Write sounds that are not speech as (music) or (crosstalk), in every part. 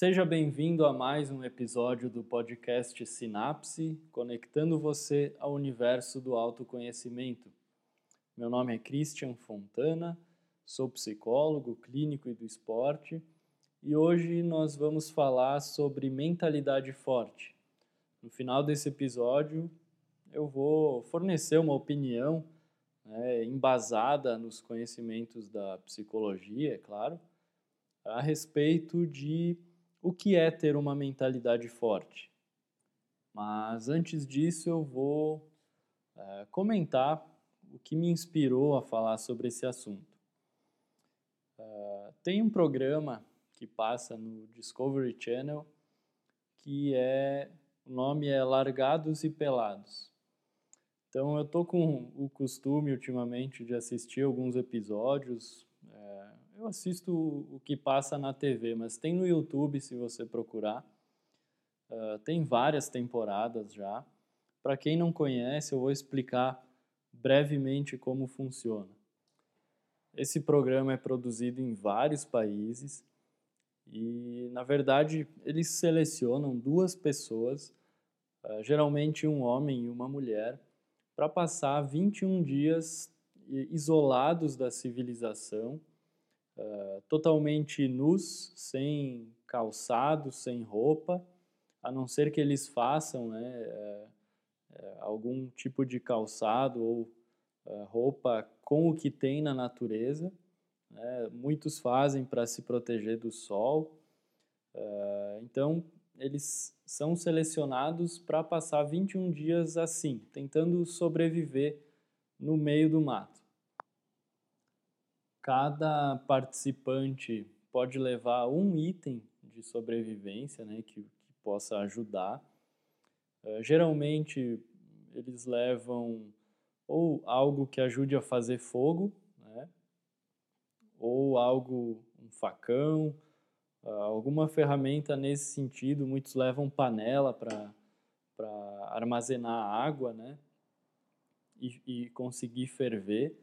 Seja bem-vindo a mais um episódio do podcast Sinapse, conectando você ao universo do autoconhecimento. Meu nome é Christian Fontana, sou psicólogo clínico e do esporte e hoje nós vamos falar sobre mentalidade forte. No final desse episódio, eu vou fornecer uma opinião né, embasada nos conhecimentos da psicologia, é claro, a respeito de o que é ter uma mentalidade forte. Mas antes disso, eu vou é, comentar o que me inspirou a falar sobre esse assunto. Uh, tem um programa que passa no Discovery Channel que é o nome é Largados e Pelados. Então eu tô com o costume ultimamente de assistir alguns episódios eu assisto o que passa na TV, mas tem no YouTube se você procurar. Uh, tem várias temporadas já. Para quem não conhece, eu vou explicar brevemente como funciona. Esse programa é produzido em vários países e, na verdade, eles selecionam duas pessoas, uh, geralmente um homem e uma mulher, para passar 21 dias isolados da civilização totalmente nus, sem calçado, sem roupa, a não ser que eles façam né, uh, algum tipo de calçado ou roupa com o que tem na natureza. Né? Muitos fazem para se proteger do sol. então, eles são selecionados para passar 21 dias assim, tentando sobreviver no meio do mato. Cada participante pode levar um item de sobrevivência né, que, que possa ajudar. Uh, geralmente, eles levam ou algo que ajude a fazer fogo, né, ou algo, um facão, uh, alguma ferramenta nesse sentido. Muitos levam panela para armazenar água né, e, e conseguir ferver.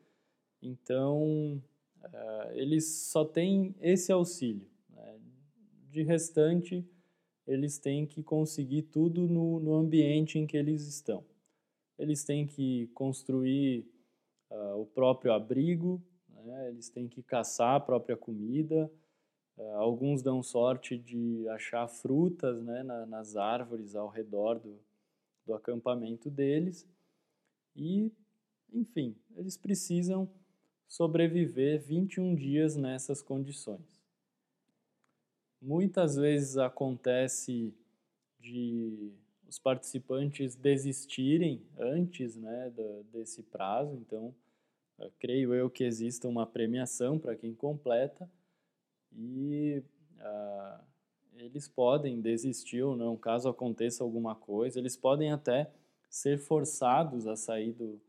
Então, eles só têm esse auxílio. Né? De restante, eles têm que conseguir tudo no, no ambiente em que eles estão. Eles têm que construir uh, o próprio abrigo, né? eles têm que caçar a própria comida. Uh, alguns dão sorte de achar frutas né, na, nas árvores ao redor do, do acampamento deles. E, enfim, eles precisam sobreviver 21 dias nessas condições. Muitas vezes acontece de os participantes desistirem antes né, desse prazo, então creio eu que exista uma premiação para quem completa e uh, eles podem desistir ou não, caso aconteça alguma coisa, eles podem até ser forçados a sair do,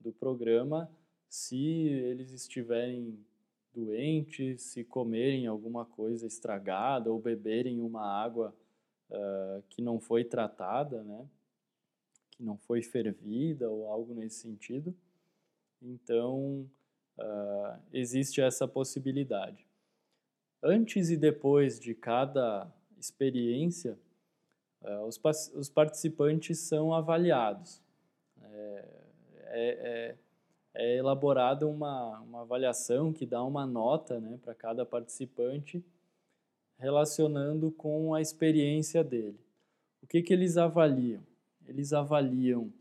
do programa se eles estiverem doentes, se comerem alguma coisa estragada ou beberem uma água uh, que não foi tratada, né? que não foi fervida ou algo nesse sentido. Então, uh, existe essa possibilidade. Antes e depois de cada experiência, uh, os, os, participantes são avaliados. É, é, é é elaborada uma, uma avaliação que dá uma nota né, para cada participante relacionando com a experiência dele. O que, que eles avaliam? Eles avaliam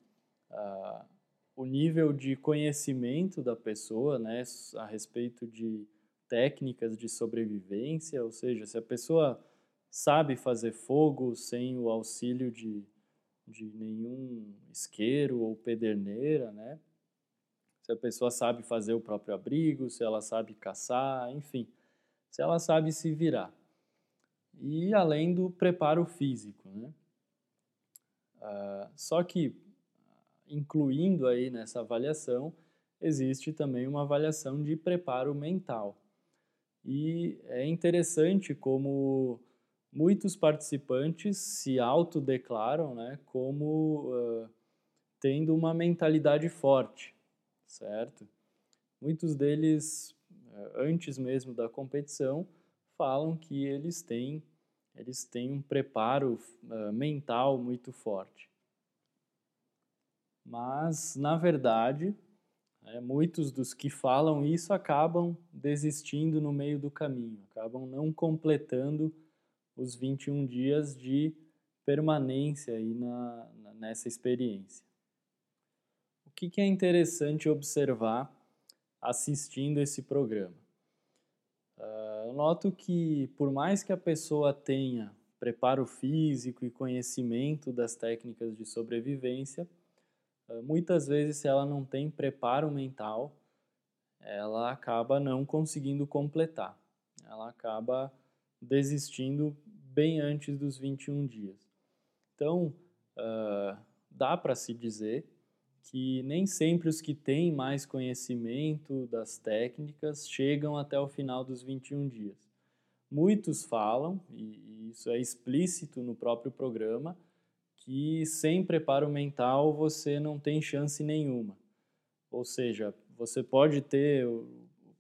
ah, o nível de conhecimento da pessoa né, a respeito de técnicas de sobrevivência, ou seja, se a pessoa sabe fazer fogo sem o auxílio de, de nenhum isqueiro ou pederneira, né? Se a pessoa sabe fazer o próprio abrigo, se ela sabe caçar, enfim, se ela sabe se virar. E além do preparo físico, né? Uh, só que, incluindo aí nessa avaliação, existe também uma avaliação de preparo mental. E é interessante como muitos participantes se autodeclaram né, como uh, tendo uma mentalidade forte certo? Muitos deles, eh, antes mesmo da competição, falam que eles têm eles têm um preparo uh, mental muito forte. Mas, na verdade, é, muitos dos que falam isso acabam desistindo no meio do caminho, acabam não completando os 21 dias de permanência aí na, nessa experiência. Que, que é interessante observar assistindo esse programa? Uh, eu noto que, por mais que a pessoa tenha preparo físico e conhecimento das técnicas de sobrevivência, uh, muitas vezes, se ela não tem preparo mental, ela acaba não conseguindo completar. Ela acaba desistindo bem antes dos 21 dias. Então, uh, dá para se dizer que nem sempre os que têm mais conhecimento das técnicas chegam até o final dos 21 dias. Muitos falam, e isso é explícito no próprio programa, que sem preparo mental você não tem chance nenhuma. Ou seja, você pode ter o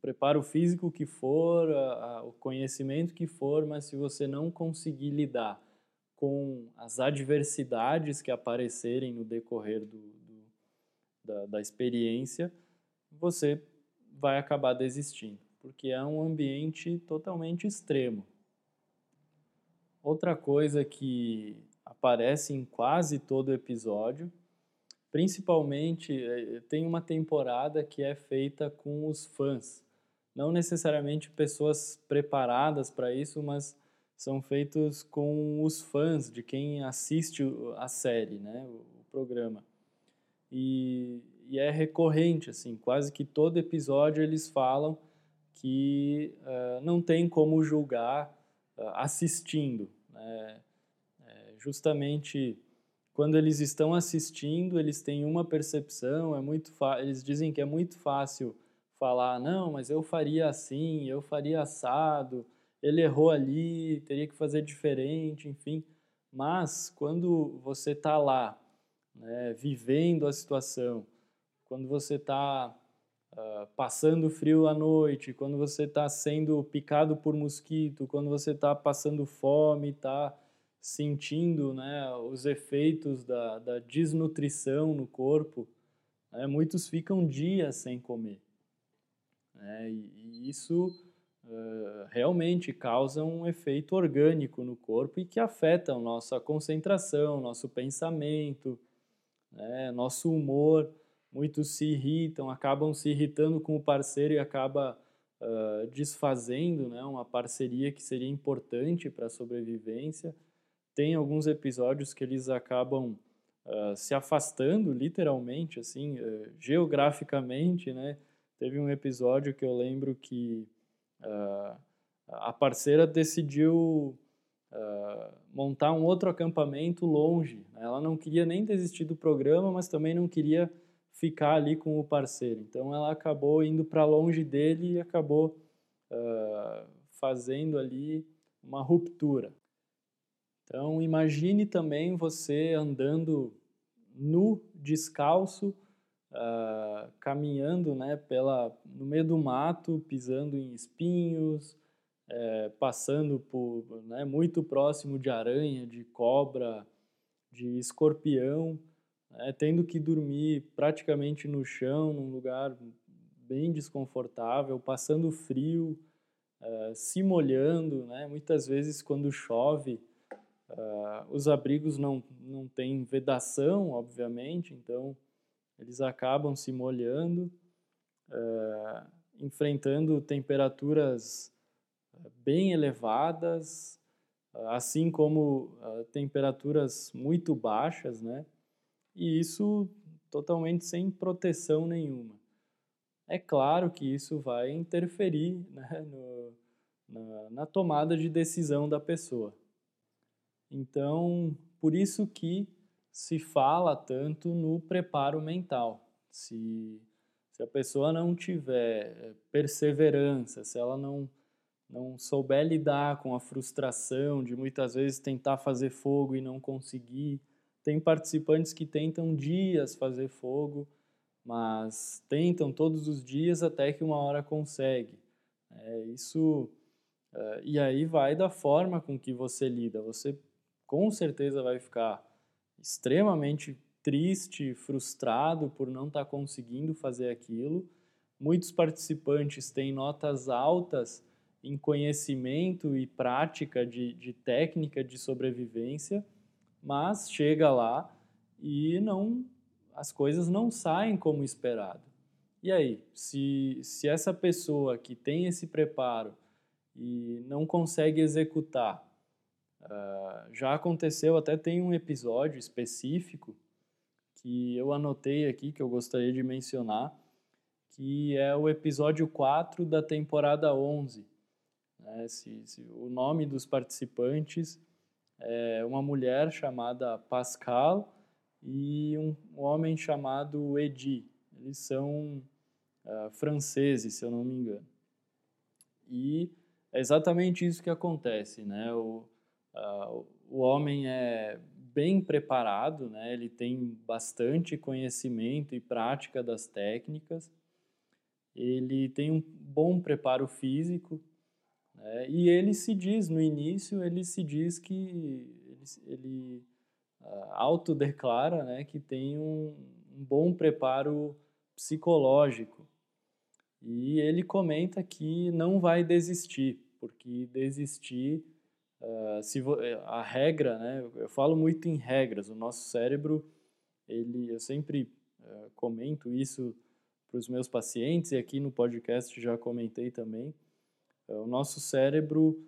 preparo físico que for, a, a, o conhecimento que for, mas se você não conseguir lidar com as adversidades que aparecerem no decorrer do, da, da experiência, você vai acabar desistindo, porque é um ambiente totalmente extremo. Outra coisa que aparece em quase todo episódio, principalmente eh, tem uma temporada que é feita com os fãs, não necessariamente pessoas preparadas para isso, mas são feitos com os fãs de quem assiste a série, né, o, programa. E, e, é recorrente, assim, quase que todo episódio eles falam que uh, não tem como julgar uh, assistindo. Né? É, justamente quando eles estão assistindo, eles têm uma percepção, é muito eles dizem que é muito fácil falar, não, mas eu faria assim, eu faria assado, ele errou ali, teria que fazer diferente, enfim. Mas quando você está lá, né, vivendo a situação, quando você está uh, ah, passando frio à noite, quando você está sendo picado por mosquito, quando você está passando fome, está sentindo né, os efeitos da, da desnutrição no corpo, né, muitos ficam dias sem comer. Né, e, e isso uh, realmente causam um efeito orgânico no corpo e que afetam nossa concentração, nosso pensamento, né, nosso humor. Muitos se irritam, acabam se irritando com o parceiro e acaba uh, desfazendo né, uma parceria que seria importante para a sobrevivência. Tem alguns episódios que eles acabam uh, se afastando, literalmente, assim, uh, geograficamente, né? Teve um episódio que eu lembro que Uh, a parceira decidiu uh, montar um outro acampamento longe. Né? Ela não queria nem desistir do programa, mas também não queria ficar ali com o parceiro. Então ela acabou indo para longe dele e acabou uh, fazendo ali uma ruptura. Então imagine também você andando nu, descalço, uh, caminhando né, pela, no meio do mato, pisando em espinhos, é, passando por né, muito próximo de aranha, de cobra, de escorpião, né, tendo que dormir praticamente no chão, num lugar bem desconfortável, passando frio, uh, se molhando, né? Muitas vezes quando chove, uh, os abrigos não, não têm vedação, obviamente, então eles acabam se molhando, uh, enfrentando temperaturas bem elevadas, assim como uh, temperaturas muito baixas, né? E isso totalmente sem proteção nenhuma. É claro que isso vai interferir (laughs) né, no, na, na tomada de decisão da pessoa. Então, por isso que se fala tanto no preparo mental. Se, se a pessoa não tiver eh, perseverança, se ela não, não souber lidar com a frustração de muitas vezes tentar fazer fogo e não conseguir, tem participantes que tentam dias fazer fogo, mas tentam todos os dias até que uma hora consegue. É, isso Uh, e aí vai da forma com que você lida. Você com certeza vai ficar extremamente triste, frustrado por não estar tá conseguindo fazer aquilo. Muitos participantes têm notas altas em conhecimento e prática de, de técnica de sobrevivência, mas chega lá e não as coisas não saem como esperado. E aí, se, se essa pessoa que tem esse preparo e não consegue executar, uh, já aconteceu, até tem um episódio específico que eu anotei aqui, que eu gostaria de mencionar, que é o episódio 4 da temporada 11. Né? Se, se, o nome dos participantes é uma mulher chamada Pascal e um, um homem chamado Edi. Eles são uh, franceses, se eu não me engano. E é exatamente isso que acontece, né? O, uh, o homem é bem preparado, né? Ele tem bastante conhecimento e prática das técnicas. Ele tem um bom preparo físico, né? E ele se diz no início, ele se diz que ele, ele uh, autodeclara, né, que tem um, um bom preparo psicológico. E ele comenta que não vai desistir, porque desistir Uh, se eh, a regra, né? Eu falo muito em regras. O nosso cérebro, ele, eu sempre uh, comento isso para os meus pacientes e aqui no podcast já comentei também. Uh, o nosso cérebro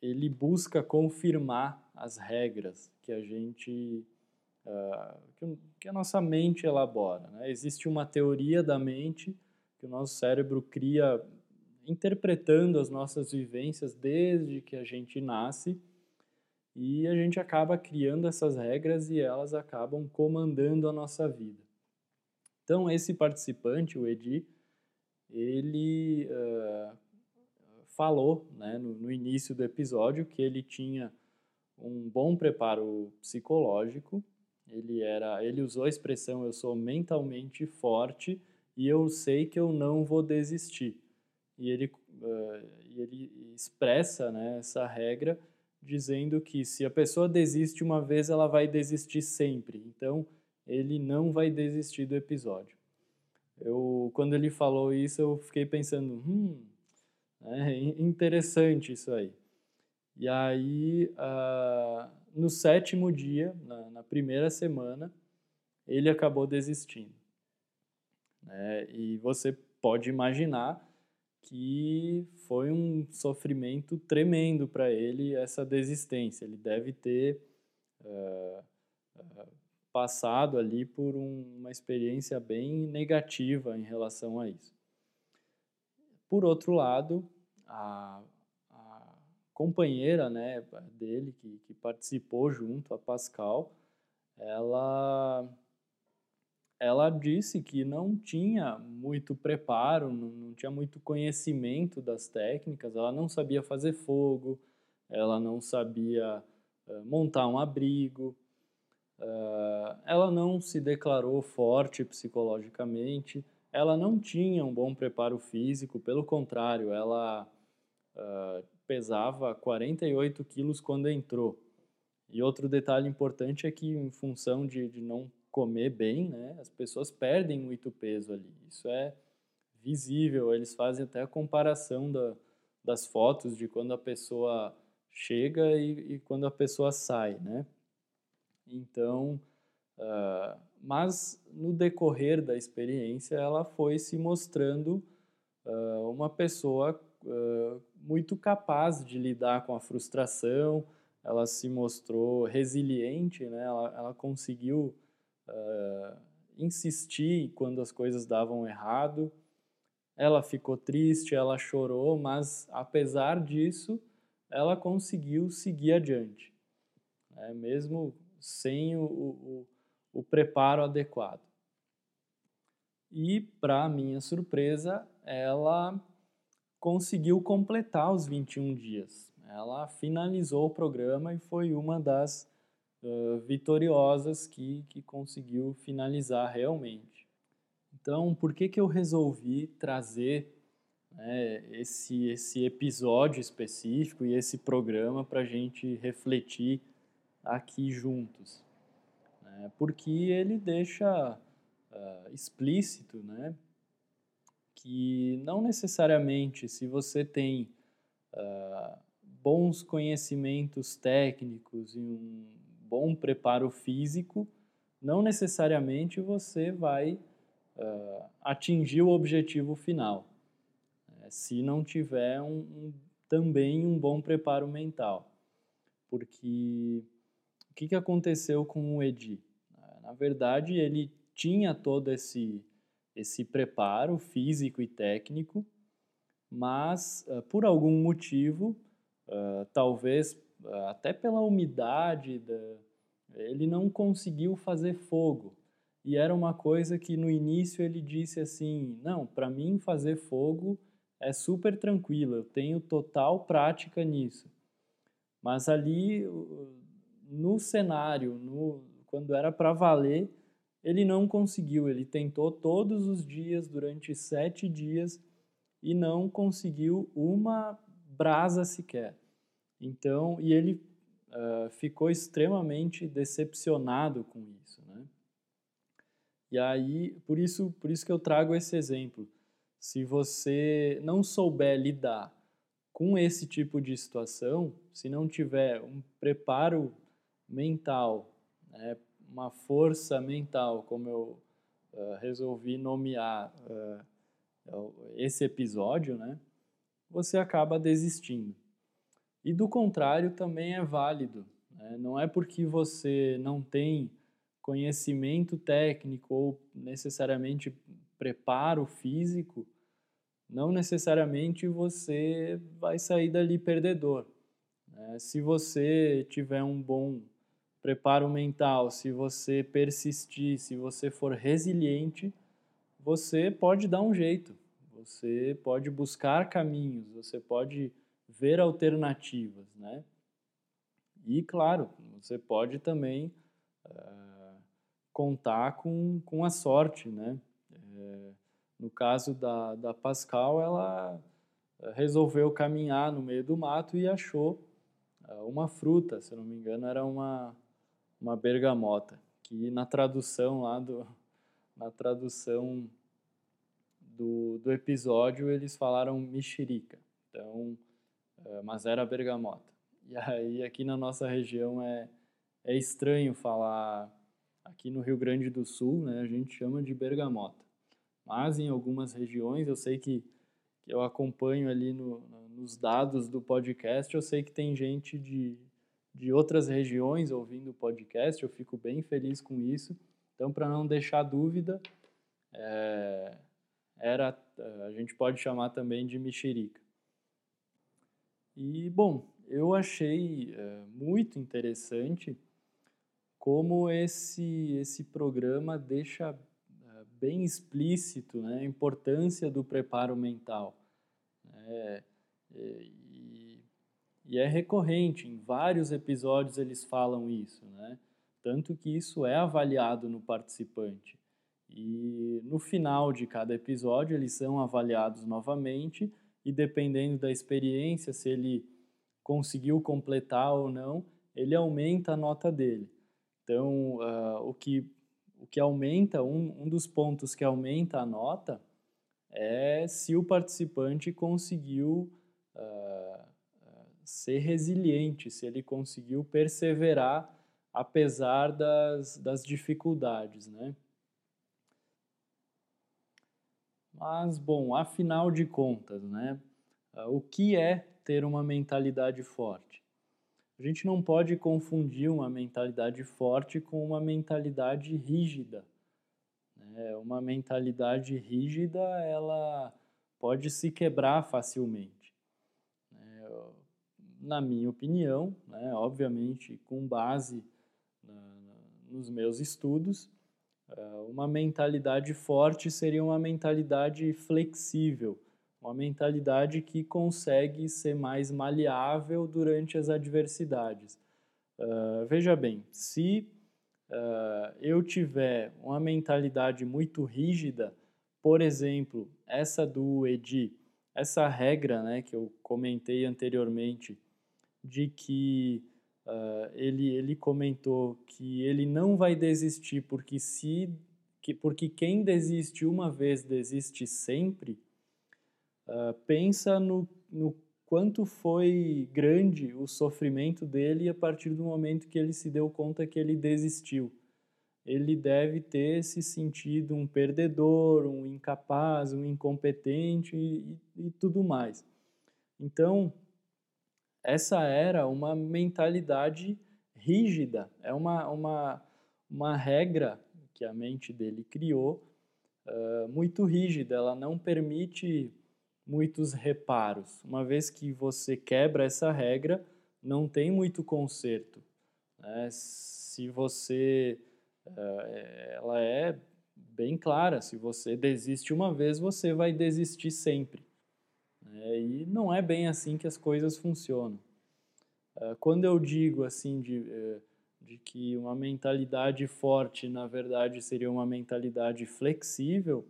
ele busca confirmar as regras que a gente que a nossa mente elabora. Né? Existe uma teoria da mente que o nosso cérebro cria interpretando as nossas vivências desde que a gente nasce e a gente acaba criando essas regras e elas acabam comandando a nossa vida. Então, esse participante, o Edi, ele uh, falou né, no, no início do episódio que ele tinha um bom preparo psicológico, ele, era, ele usou a expressão eu sou mentalmente forte e eu sei que eu não vou desistir e ele, uh, ele expressa né, essa regra dizendo que se a pessoa desiste uma vez, ela vai desistir sempre. Então, ele não vai desistir do episódio. Eu, quando ele falou isso, eu fiquei pensando, hum, é interessante isso aí. E aí, uh, no sétimo dia, na, na, primeira semana, ele acabou desistindo. Né? E você pode imaginar que foi um sofrimento tremendo para ele essa desistência. Ele deve ter uh, uh, passado ali por um, uma experiência bem negativa em relação a isso. Por outro lado, a, a companheira né, dele, que, que participou junto, a Pascal, ela ela disse que não tinha muito preparo, não, não, tinha muito conhecimento das técnicas, ela não sabia fazer fogo, ela não sabia uh, montar um abrigo, uh, ela não se declarou forte psicologicamente, ela não tinha um bom preparo físico, pelo contrário, ela uh, pesava 48 quilos quando entrou. E outro detalhe importante é que, em função de, de não comer bem, né, as pessoas perdem muito peso ali. Isso é visível. Eles fazem até a comparação da, das fotos de quando a pessoa chega e, e quando a pessoa sai, né? Então, uh, mas no decorrer da experiência, ela foi se mostrando uh, uma pessoa uh, muito capaz de lidar com a frustração. Ela se mostrou resiliente, né? Ela, ela conseguiu uh, insistir quando as coisas davam errado. Ela ficou triste, ela chorou, mas apesar disso, ela conseguiu seguir adiante, né? mesmo sem o, o, o preparo adequado. E, para minha surpresa, ela conseguiu completar os 21 dias. Ela finalizou o programa e foi uma das vitoriosas que, que conseguiu finalizar realmente. Então, por que, que eu resolvi trazer né, esse, esse episódio específico e esse programa para a gente refletir aqui juntos. Né, porque ele deixa uh, explícito né, que não necessariamente se você tem uh, bons conhecimentos técnicos e um bom preparo físico, não necessariamente você vai uh, atingir o objetivo final, né, se não tiver um, um, também um bom preparo mental. Porque o que, que aconteceu com o Edi? Na verdade, ele tinha todo esse, esse preparo físico e técnico, mas uh, por algum motivo, uh, talvez até pela umidade da, ele não conseguiu fazer fogo. E era uma coisa que no início ele disse assim: não, para mim fazer fogo é super tranquilo, eu tenho total prática nisso. Mas ali, no cenário, no, quando era para valer, ele não conseguiu. Ele tentou todos os dias, durante sete dias, e não conseguiu uma brasa sequer. Então, e ele uh, ficou extremamente decepcionado com isso, né? E aí, por isso, por isso que eu trago esse exemplo. Se você não souber lidar com esse tipo de situação, se não tiver um preparo mental, né, uma força mental, como eu uh, resolvi nomear uh, esse episódio, né, você acaba desistindo. E do contrário também é válido. Né? Não é porque você não tem conhecimento técnico ou necessariamente preparo físico, não necessariamente você vai sair dali perdedor. Né? Se você tiver um bom preparo mental, se você persistir, se você for resiliente, você pode dar um jeito, você pode buscar caminhos, você pode ver alternativas, né? E, claro, você pode também uh, contar com, com a sorte, né? É, no caso da, da Pascal, ela resolveu caminhar no meio do mato e achou uh, uma fruta, se não me engano, era uma, uma bergamota, que na tradução lá do, na tradução do, do episódio eles falaram mexerica. Então, eh, mas era bergamota. E aí aqui na nossa região é, é estranho falar, aqui no Rio Grande do Sul, né, a gente chama de bergamota. Mas em algumas regiões, eu sei que, que eu acompanho ali no, nos dados do podcast, eu sei que tem gente de, de outras regiões ouvindo o podcast, eu fico bem feliz com isso. Então, para não deixar dúvida, é, era, a gente pode chamar também de mexerica. E, bom, eu achei é, muito interessante como esse, esse programa deixa é, bem explícito né, a importância do preparo mental. E, e, é recorrente, em vários episódios eles falam isso, né, tanto que isso é avaliado no participante. E no final de cada episódio eles são avaliados novamente e dependendo da experiência, se ele conseguiu completar ou não, ele aumenta a nota dele. Então, uh, o, que, o que aumenta, um, um dos pontos que aumenta a nota é se o participante conseguiu uh, ser resiliente, se ele conseguiu perseverar apesar das, das dificuldades, né? Mas, bom, afinal de contas, né, ah, o que é ter uma mentalidade forte? A gente não pode confundir uma mentalidade forte com uma mentalidade rígida. Né? Uma mentalidade rígida, ela pode se quebrar facilmente. Na minha opinião, né, obviamente com base nos meus estudos, ah, uma mentalidade forte seria uma mentalidade flexível, uma mentalidade que consegue ser mais maleável durante as adversidades. Uh, veja bem, se uh, eu tiver uma mentalidade muito rígida, por exemplo, essa do Edi, essa regra né, que eu comentei anteriormente, de que uh, ele, ele comentou que ele não vai desistir porque se que, porque quem desiste uma vez desiste sempre, uh, pensa no, no quanto foi grande o sofrimento dele a partir do momento que ele se deu conta que ele desistiu ele deve ter se sentido um perdedor, um incapaz, um incompetente e, e, tudo mais. Então, essa era uma mentalidade rígida, é uma, uma, uma regra que a mente dele criou, uh, muito rígida, ela não permite muitos reparos. Uma vez que você quebra essa regra, não tem muito conserto. Né? Se você eh, ela é bem clara. Se você desiste uma vez, você vai desistir sempre. É, e não é bem assim que as coisas funcionam. Eh, quando eu digo assim de, eh, de que uma mentalidade forte, na verdade, seria uma mentalidade flexível,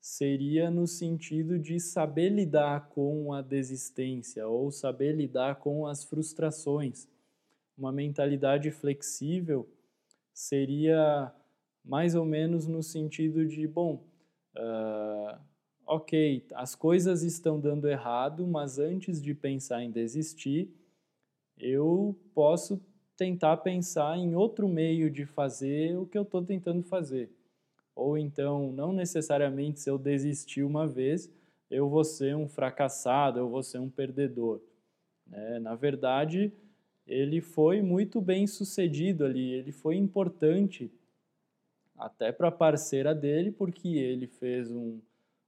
seria no sentido de saber lidar com a desistência ou saber lidar com as frustrações. Uma mentalidade flexível seria mais ou menos no sentido de, bom, uh, ok, as coisas estão dando errado, mas antes de pensar em desistir, eu posso tentar pensar em outro meio de fazer o que eu estou tentando fazer. Ou então, não necessariamente se eu desistir uma vez, eu vou ser um fracassado, eu vou ser um perdedor. É, na verdade, ele foi muito bem sucedido ali, ele foi importante até para a parceira dele, porque ele fez um,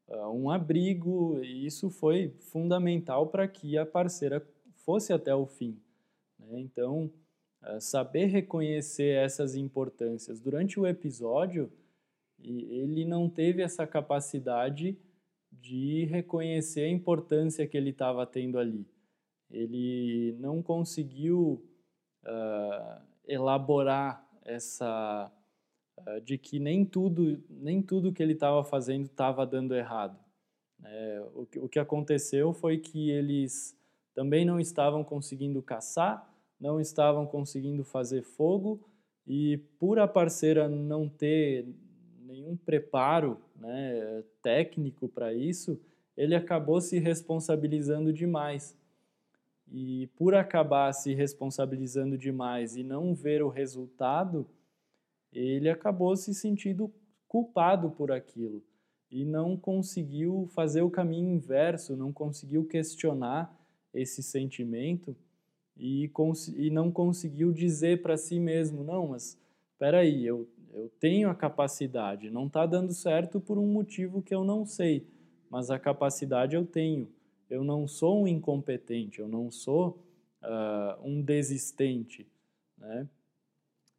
um abrigo, e isso foi fundamental para que a parceira fosse até o fim. Né? Então, uh, saber reconhecer essas importâncias. Durante o episódio, ele não teve essa capacidade de reconhecer a importância que ele estava tendo ali ele não conseguiu uh, elaborar essa uh, de que nem tudo nem tudo que ele estava fazendo estava dando errado. É, o, que, o que aconteceu foi que eles também não estavam conseguindo caçar, não estavam conseguindo fazer fogo e por a parceira não ter nenhum preparo né, técnico para isso, ele acabou se responsabilizando demais. E por acabar se responsabilizando demais e não ver o resultado, ele acabou se sentindo culpado por aquilo e não conseguiu fazer o caminho inverso, não conseguiu questionar esse sentimento e, e não conseguiu dizer para si mesmo: não, mas espera aí, eu, eu tenho a capacidade, não está dando certo por um motivo que eu não sei, mas a capacidade eu tenho eu não sou um incompetente, eu não sou uh, um desistente, né?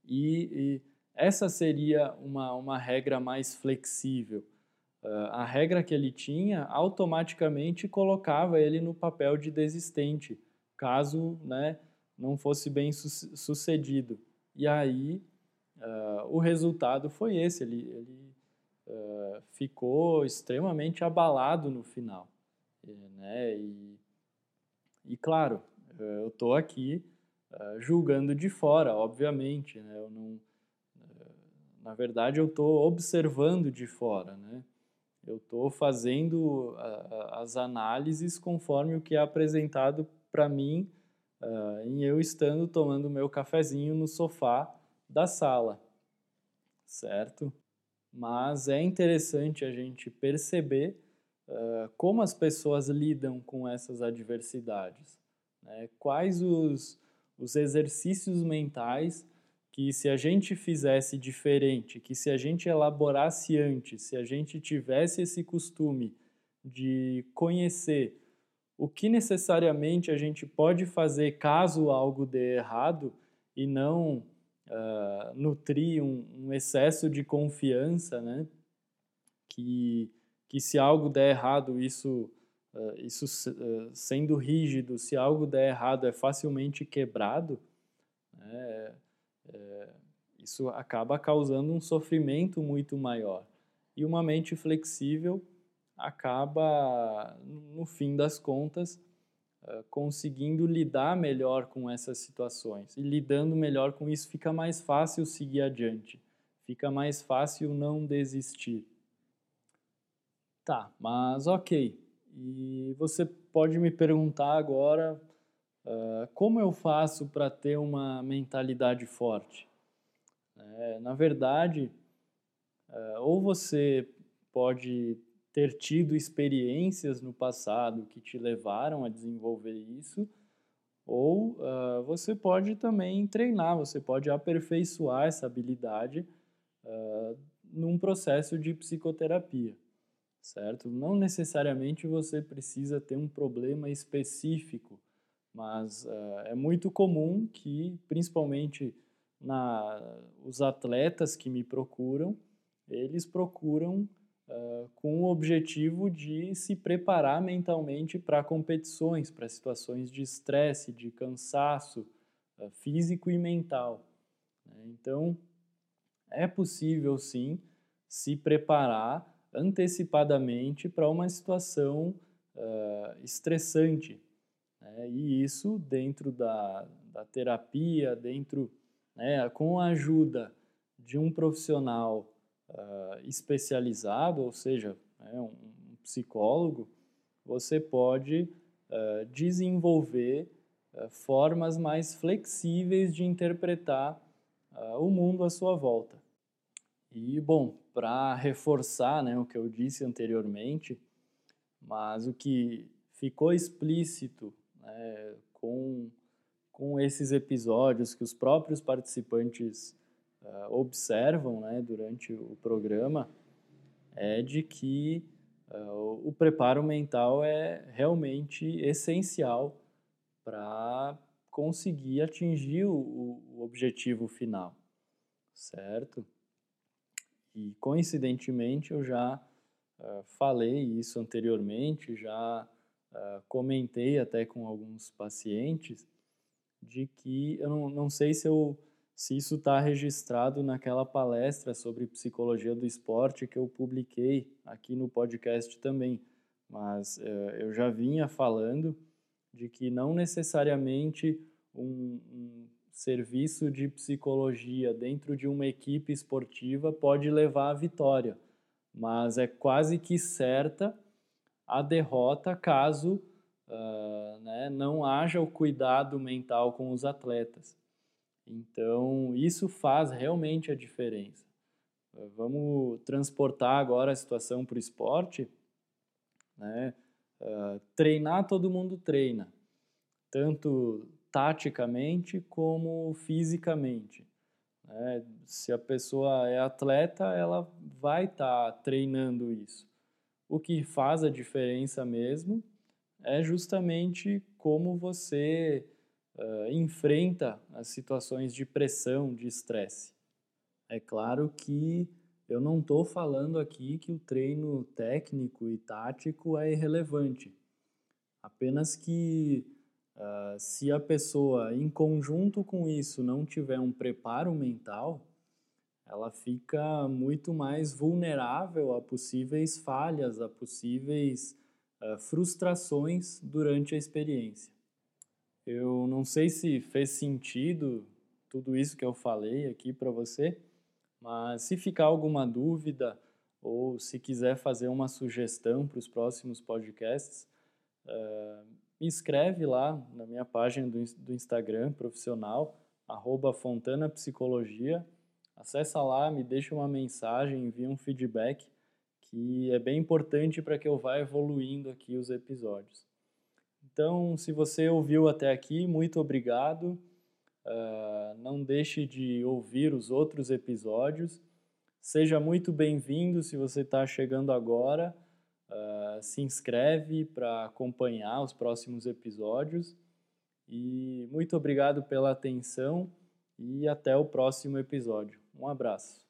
E, e, essa seria uma, uma regra mais flexível. Uh, a regra que ele tinha automaticamente colocava ele no papel de desistente, caso né, não fosse bem su sucedido. E aí uh, o resultado foi esse, ele, ele ficou extremamente abalado no final né? E, e claro, eu estou aqui uh, julgando de fora, obviamente, né? Eu não, uh, na verdade, eu estou observando de fora, né? Eu estou fazendo uh, as análises conforme o que é apresentado para mim em eu estando tomando meu cafezinho no sofá da sala, certo? Mas é interessante a gente perceber uh, como as pessoas lidam com essas adversidades. Né? Quais os, os exercícios mentais que, se a gente fizesse diferente, que se a gente elaborasse antes, se a gente tivesse esse costume de conhecer o que necessariamente a gente pode fazer caso algo dê errado e não uh, nutrir um, um, excesso de confiança, né? Que que se algo der errado, isso, uh, isso uh, sendo rígido, se algo der errado é facilmente quebrado, né, é, isso acaba causando um sofrimento muito maior. E uma mente flexível acaba, no fim das contas, conseguindo lidar melhor com essas situações. E lidando melhor com isso, fica mais fácil seguir adiante, fica mais fácil não desistir. Tá, mas ok. E você pode me perguntar agora uh, como eu faço para ter uma mentalidade forte? É, na verdade, uh, ou você pode ter tido experiências no passado que te levaram a desenvolver isso, ou uh, você pode também treinar, você pode aperfeiçoar essa habilidade uh, num processo de psicoterapia, certo? Não necessariamente você precisa ter um problema específico, mas uh, é muito comum que, principalmente na, os atletas que me procuram, eles procuram uh, com o objetivo de se preparar mentalmente para competições, para situações de estresse, de cansaço uh, físico e mental. Né? Então, é possível sim se preparar antecipadamente para uma situação estressante. Né? E isso dentro da, da terapia, dentro, né, com a ajuda de um profissional uh, especializado, ou seja, né, um, psicólogo, você pode uh, desenvolver uh, formas mais flexíveis de interpretar o mundo à sua volta. E, bom, para reforçar né, o que eu disse anteriormente, mas o que ficou explícito né, com, com esses episódios que os próprios participantes uh, observam né, durante o programa é de que uh, o preparo mental é realmente essencial para conseguir atingir o, o, objetivo final, certo? E coincidentemente eu já uh, falei isso anteriormente, já comentei até com alguns pacientes de que eu não, não sei se eu se isso está registrado naquela palestra sobre psicologia do esporte que eu publiquei aqui no podcast também. Mas uh, eu já vinha falando de que não necessariamente um, um serviço de psicologia dentro de uma equipe esportiva pode levar à vitória, mas é quase que certa a derrota caso uh, né, não haja o cuidado mental com os atletas. Então, isso faz realmente a diferença. Vamos transportar agora a situação para o esporte. Né? Uh, treinar, todo mundo treina, tanto taticamente como fisicamente. Né? Se a pessoa é atleta, ela vai estar tá treinando isso. O que faz a diferença mesmo é justamente como você uh, enfrenta as situações de pressão, de estresse. É claro que eu não estou falando aqui que o treino técnico e tático é irrelevante. Apenas que uh, se a pessoa, em conjunto com isso, não tiver um preparo mental, ela fica muito mais vulnerável a possíveis falhas, a possíveis uh, frustrações durante a experiência. Eu não sei se fez sentido tudo isso que eu falei aqui para você, mas se ficar alguma dúvida ou se quiser fazer uma sugestão para os próximos podcasts, uh, me escreve lá na minha página do, do Instagram profissional, arroba Fontana Psicologia. Acessa lá, me deixa uma mensagem, envia um feedback, que é bem importante para que eu vá evoluindo aqui os episódios. Então, se você ouviu até aqui, muito obrigado. Uh, não deixe de ouvir os outros episódios. Seja muito bem-vindo se você está chegando agora. Uh, se inscreve para acompanhar os próximos episódios. E muito obrigado pela atenção e até o próximo episódio. Um abraço.